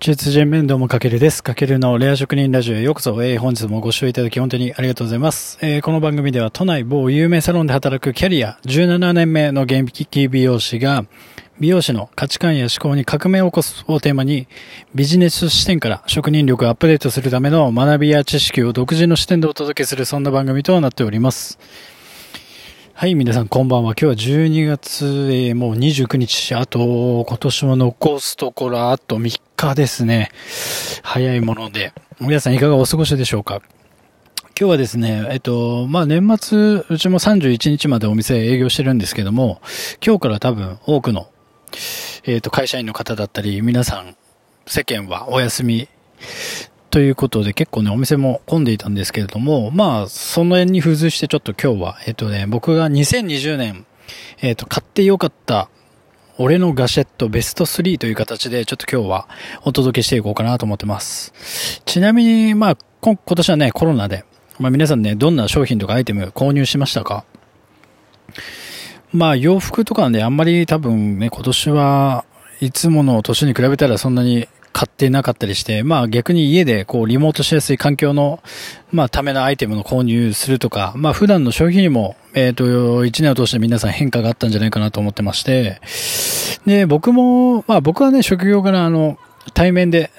中通人面倒もかけるです。かけるのレア職人ラジオへようこそ、えー、本日もご視聴いただき本当にありがとうございます。えー、この番組では都内某有名サロンで働くキャリア17年目の現役美容師が美容師の価値観や思考に革命を起こすをテーマにビジネス視点から職人力をアップデートするための学びや知識を独自の視点でお届けするそんな番組となっております。はい、皆さんこんばんは。今日は12月、えー、もう29日。あと、今年も残すところあと3日ですね。早いもので。皆さんいかがお過ごしでしょうか？今日はですね、えっと、まあ、年末、うちも31日までお店営業してるんですけども、今日から多分多くの、えっと、会社員の方だったり、皆さん、世間はお休みということで結構ね、お店も混んでいたんですけれども、まあ、その辺に付随してちょっと今日は、えっとね、僕が2020年、えっと、買ってよかった俺のガシェットベスト3という形でちょっと今日はお届けしていこうかなと思ってます。ちなみに、まあ、今年はね、コロナで、まあ皆さんね、どんな商品とかアイテム購入しましたか？まあ洋服とかね、あんまり多分ね、今年はいつもの年に比べたらそんなに買ってなかったりして、まあ逆に家でこうリモートしやすい環境の、まあためのアイテムの購入するとか、まあ普段の消費にも、えっ、ー、と、一年を通して皆さん変化があったんじゃないかなと思ってまして、で、僕も、まあ僕はね、職業からあの、対面で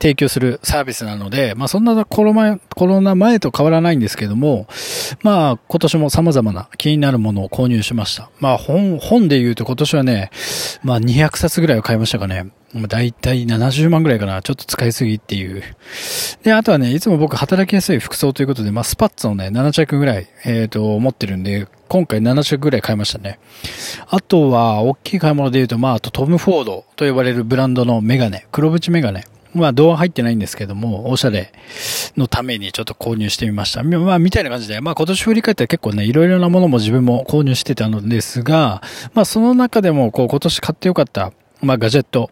提供するサービスなので、まあそんなコロ前コロナ前と変わらないんですけども、まあ今年も様々な気になるものを購入しました。まあ本、本で言うと今年はね、まあ200冊ぐらいを買いましたかね。だいたい70万ぐらいかな。ちょっと使いすぎっていう。で、あとはね、いつも僕働きやすい服装ということで、まあスパッツをね、7着ぐらい、えっ、ー、と、持ってるんで、今回7着ぐらい買いましたね。あとは、大きい買い物で言うと、まあ、あとトム・フォードと呼ばれるブランドのメガネ、黒縁メガネ。まあ、動画入ってないんですけども、おしゃれのためにちょっと購入してみました。まあ、みたいな感じで、まあ、今年振り返ったら結構ね、いろいろなものも自分も購入してたのですが、まあ、その中でも、こう、今年買ってよかった、まあ、ガジェット、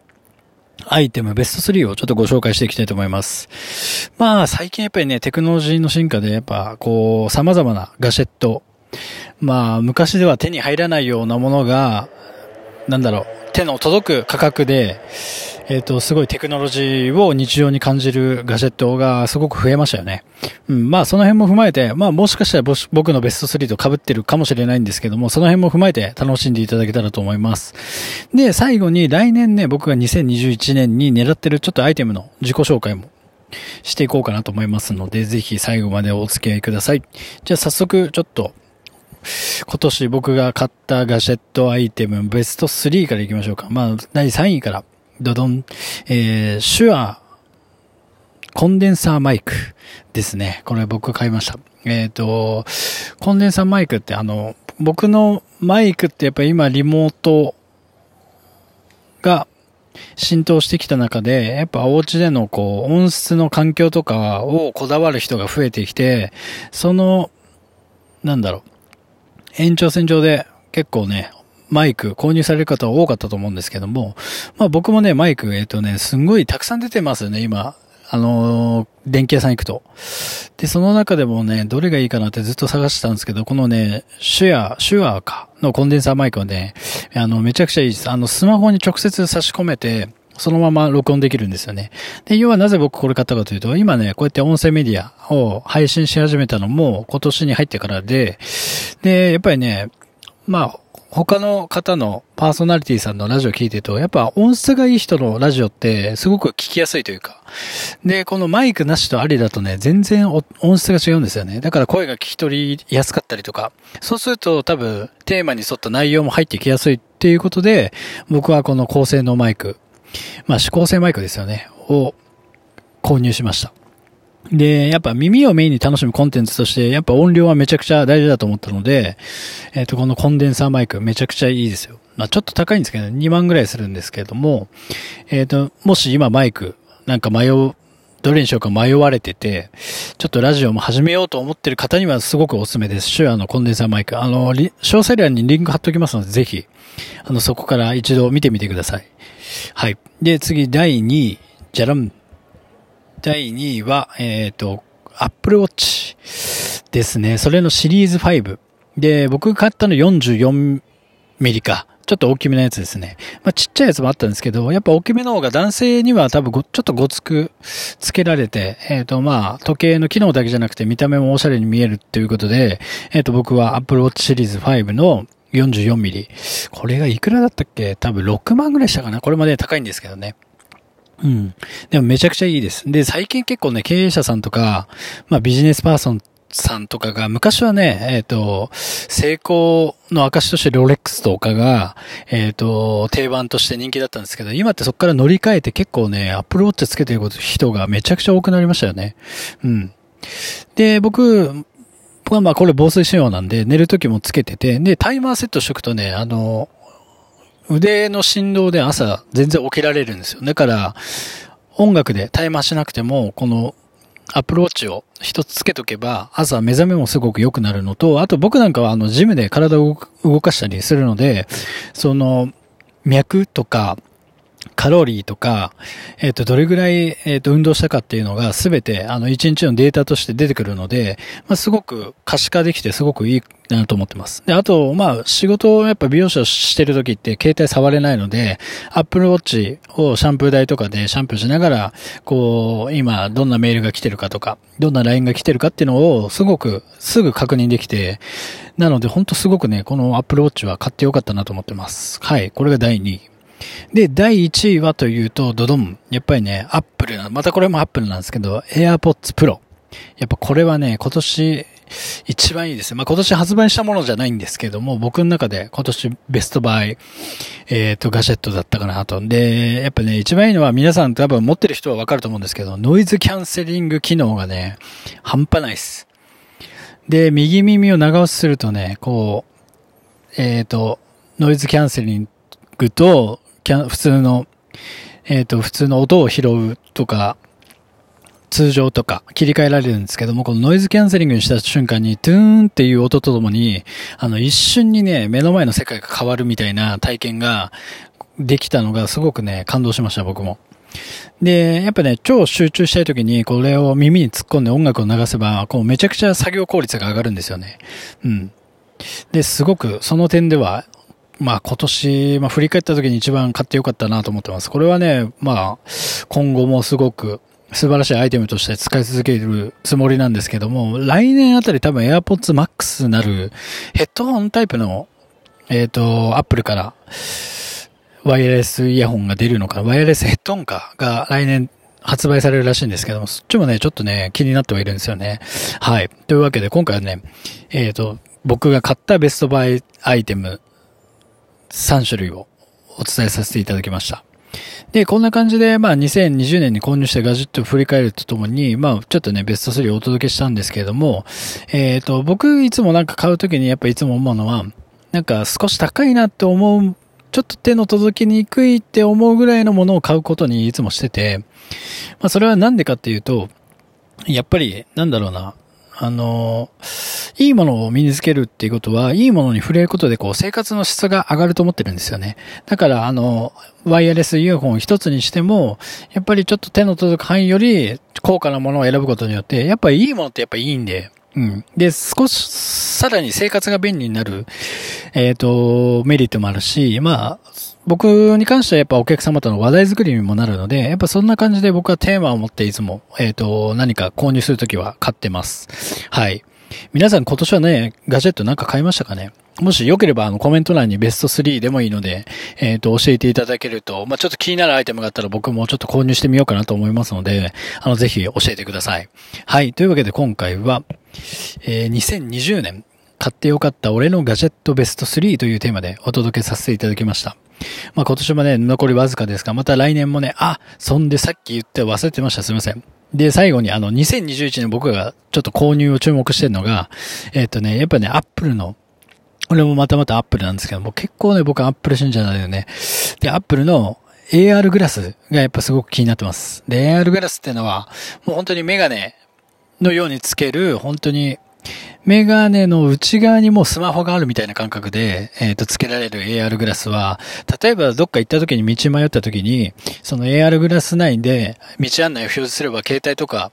アイテムベスト3をちょっとご紹介していきたいと思います。まあ、最近やっぱりね、テクノロジーの進化で、やっぱ、こう、様々なガジェット、まあ、昔では手に入らないようなものが、なんだろう、手の届く価格で、えっ、ー、と、すごいテクノロジーを日常に感じるガジェットがすごく増えましたよね。うん、まあその辺も踏まえて、まあもしかしたら僕のベスト3と被ってるかもしれないんですけども、その辺も踏まえて楽しんでいただけたらと思います。で、最後に来年ね、僕が2021年に狙ってるちょっとアイテムの自己紹介もしていこうかなと思いますので、ぜひ最後までお付き合いください。じゃあ早速ちょっと今年僕が買ったガジェットアイテムベスト3からいきましょうか。まあ、第3位からドドン、えー、シュアコンデンサーマイクですね。これ僕買いました。えっ、ー、と、コンデンサーマイクってあの、僕のマイクってやっぱり今リモートが浸透してきた中で、やっぱお家でのこう、音質の環境とかをこだわる人が増えてきて、その、なんだろう、延長線上で結構ね、マイク購入される方は多かったと思うんですけども、まあ僕もね、マイク、えっ、ー、とね、すんごいたくさん出てますよね、今。あのー、電気屋さん行くと。で、その中でもね、どれがいいかなってずっと探してたんですけど、このね、シュア、シュアーか、のコンデンサーマイクはね、あの、めちゃくちゃいいです。あの、スマホに直接差し込めて、そのまま録音できるんですよね。で、要はなぜ僕これ買ったかというと、今ね、こうやって音声メディアを配信し始めたのも今年に入ってからで、で、やっぱりね、まあ、他の方のパーソナリティさんのラジオ聞いてると、やっぱ音質がいい人のラジオってすごく聞きやすいというか。で、このマイクなしとありだとね、全然音質が違うんですよね。だから声が聞き取りやすかったりとか。そうすると多分テーマに沿った内容も入ってきやすいっていうことで、僕はこの高性能マイク、まあ指向性マイクですよね、を購入しました。で、やっぱ耳をメインに楽しむコンテンツとして、やっぱ音量はめちゃくちゃ大事だと思ったので、えっ、ー、と、このコンデンサーマイクめちゃくちゃいいですよ。まあちょっと高いんですけど、2万ぐらいするんですけれども、えっ、ー、と、もし今マイク、なんか迷う、どれにしようか迷われてて、ちょっとラジオも始めようと思ってる方にはすごくおすすめです。シュアのコンデンサーマイク。あの、詳細欄にリンク貼っときますので、ぜひ、あの、そこから一度見てみてください。はい。で、次、第2位、じゃらん。第2位は、えっ、ー、と、Apple Watch ですね。それのシリーズ5。で、僕買ったの44ミリか。ちょっと大きめのやつですね。まあ、ちっちゃいやつもあったんですけど、やっぱ大きめの方が男性には多分ごちょっとごつくつけられて、えっ、ー、と、まあ、時計の機能だけじゃなくて見た目もおしゃれに見えるっていうことで、えっ、ー、と、僕は Apple Watch シリーズ5の44ミリ。これがいくらだったっけ？多分6万ぐらいしたかな？これまで高いんですけどね。うん。でもめちゃくちゃいいです。で、最近結構ね、経営者さんとか、まあビジネスパーソンさんとかが、昔はね、えっ、ー、と、成功の証としてロレックスとかが、えっ、ー、と、定番として人気だったんですけど、今ってそこから乗り換えて結構ね、アップルウォッチつけてる人がめちゃくちゃ多くなりましたよね。うん。で、僕、僕はまあこれ防水仕様なんで、寝るときもつけてて、で、タイマーセットしとくとね、あの、腕の振動で朝全然起きられるんですよ。だから、音楽でタイマーしなくても、このアプローチを一つつけとけば、朝目覚めもすごく良くなるのと、あと僕なんかはあの、ジムで体を動かしたりするので、その、脈とか、カロリーとか、えっ、ー、と、どれぐらい、えっ、ー、と、運動したかっていうのがすべて、あの、一日のデータとして出てくるので、まあ、すごく可視化できてすごくいいなと思ってます。で、あと、まあ、仕事をやっぱ美容師をしてる時って携帯触れないので、Apple Watch をシャンプー台とかでシャンプーしながら、こう、今、どんなメールが来てるかとか、どんな LINE が来てるかっていうのを、すごく、すぐ確認できて、なので、ほんとすごくね、この Apple Watch は買ってよかったなと思ってます。はい。これが第2位。で、第1位はというと、ドドン。やっぱりね、アップル、またこれもアップルなんですけど、AirPods Pro。やっぱこれはね、今年一番いいですね。まあ、今年発売したものじゃないんですけども、僕の中で今年ベストバイ、えっ、ー、と、ガジェットだったかなと。で、やっぱね、一番いいのは皆さん多分持ってる人はわかると思うんですけど、ノイズキャンセリング機能がね、半端ないです。で、右耳を長押しするとね、こう、えっ、ー、と、ノイズキャンセリングと、キャ普通の、えっ、ー、と、普通の音を拾うとか、通常とか切り替えられるんですけども、このノイズキャンセリングにした瞬間に、トゥーンっていう音とともに、あの、一瞬にね、目の前の世界が変わるみたいな体験ができたのがすごくね、感動しました、僕も。で、やっぱね、超集中したい時にこれを耳に突っ込んで音楽を流せば、こうめちゃくちゃ作業効率が上がるんですよね。うん。で、すごくその点ではまあ今年、まあ振り返った時に一番買ってよかったなと思ってます。これはね、まあ今後もすごく素晴らしいアイテムとして使い続けるつもりなんですけども、来年あたり多分 AirPods Max なるヘッドホンタイプの、えっ、ー、と、Apple からワイヤレスイヤホンが出るのか、ワイヤレスヘッドホンかが来年発売されるらしいんですけども、そっちもね、ちょっとね、気になってはいるんですよね。はい。というわけで今回はね、えっ、ー、と、僕が買ったベストバイアイテム3種類をお伝えさせていただきました。で、こんな感じで、まあ、2020年に購入したガジェットを振り返るとともに、まあ、ちょっとね、ベスト3をお届けしたんですけれども、えっ、ー、と、僕、いつもなんか買うときにやっぱいつも思うのは、なんか少し高いなって思う、ちょっと手の届きにくいって思うぐらいのものを買うことにいつもしてて、まあ、それはなんでかっていうと、やっぱり、なんだろうな、あの、いいものを身につけるっていうことは、いいものに触れることで、こう、生活の質が上がると思ってるんですよね。だから、あの、ワイヤレスイヤホン一つにしても、やっぱりちょっと手の届く範囲より、高価なものを選ぶことによって、やっぱりいいものってやっぱいいんで、うん。で、少し、さらに生活が便利になる、えっ、ー、と、メリットもあるし、まあ、僕に関してはやっぱお客様との話題作りにもなるので、やっぱそんな感じで僕はテーマを持っていつも、えっ、ー、と、何か購入するときは買ってます。はい。皆さん今年はね、ガジェットなんか買いましたかね？もしよければあのコメント欄にベスト3でもいいので、えっ、ー、と、教えていただけると、まあ、ちょっと気になるアイテムがあったら僕もちょっと購入してみようかなと思いますので、あの、ぜひ教えてください。はい。というわけで今回は、えー、2020年買ってよかった俺のガジェットベスト3というテーマでお届けさせていただきました。まあ今年もね、残りわずかですが、また来年もね、あ、そんでさっき言って忘れてました。すいません。で、最後にあの、2021年僕がちょっと購入を注目してるのが、えっ、とね、やっぱね、アップルの、俺もまたまたアップルなんですけども、結構ね、僕はアップル信者なんだよね。で、アップルの AR グラスがやっぱすごく気になってます。で、AR グラスっていうのは、もう本当にメガネのようにつける、本当にメガネの内側にもスマホがあるみたいな感覚で、えっ、ー、と、付けられる AR グラスは、例えばどっか行った時に道迷った時に、その AR グラス内で道案内を表示すれば携帯とか、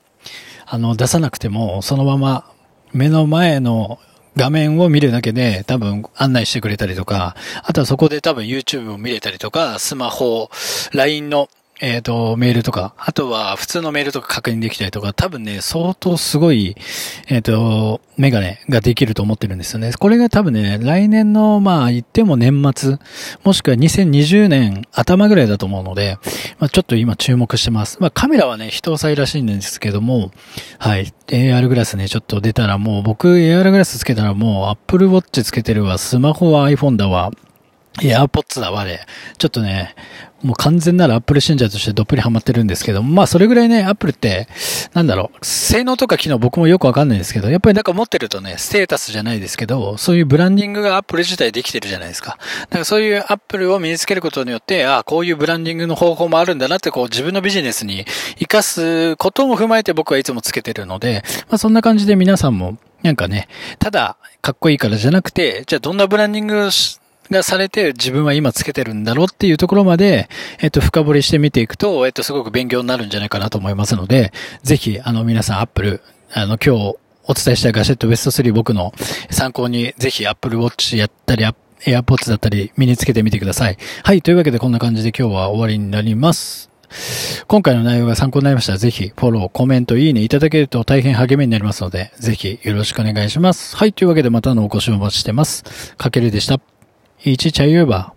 あの、出さなくても、そのまま目の前の画面を見るだけで多分案内してくれたりとか、あとはそこで多分 YouTube を見れたりとか、スマホ、LINE のえっ、ー、と、メールとか、あとは普通のメールとか確認できたりとか、多分ね、相当すごい、えっ、ー、と、メガネができると思ってるんですよね。これが多分ね、来年の、まあ言っても年末、もしくは2020年頭ぐらいだと思うので、まあちょっと今注目してます。まあカメラはね、人さいらしいんですけども、はい、AR グラスね、ちょっと出たらもう僕 AR グラスつけたらもう Apple Watch つけてるわ、スマホは iPhone だわ、AirPods だわで、ちょっとね、もう完全なるアップル信者としてどっぷりハマってるんですけど、まあそれぐらいね、アップルって、なんだろう、性能とか機能僕もよくわかんないんですけど、やっぱりなんか持ってるとね、ステータスじゃないですけど、そういうブランディングがアップル自体できてるじゃないですか。だからそういうアップルを身につけることによって、ああ、こういうブランディングの方法もあるんだなって、こう自分のビジネスに活かすことも踏まえて僕はいつもつけてるので、まあそんな感じで皆さんも、なんかね、ただ、かっこいいからじゃなくて、じゃあどんなブランディングがされて自分は今つけてるんだろうっていうところまで、えっと、深掘りしてみていくと、えっと、すごく勉強になるんじゃないかなと思いますので、ぜひ、あの、皆さん、アップル、あの、今日、お伝えしたガシェットベスト3僕の参考に、ぜひ Apple Watch やったり、AirPods だったり、身につけてみてください。はい、というわけでこんな感じで今日は終わりになります。今回の内容が参考になりましたら、ぜひフォロー、コメント、いいねいただけると大変励みになりますので、ぜひよろしくお願いします。はい、というわけでまたのお越しをお待ちしてます。かけるでした。一起茶油吧。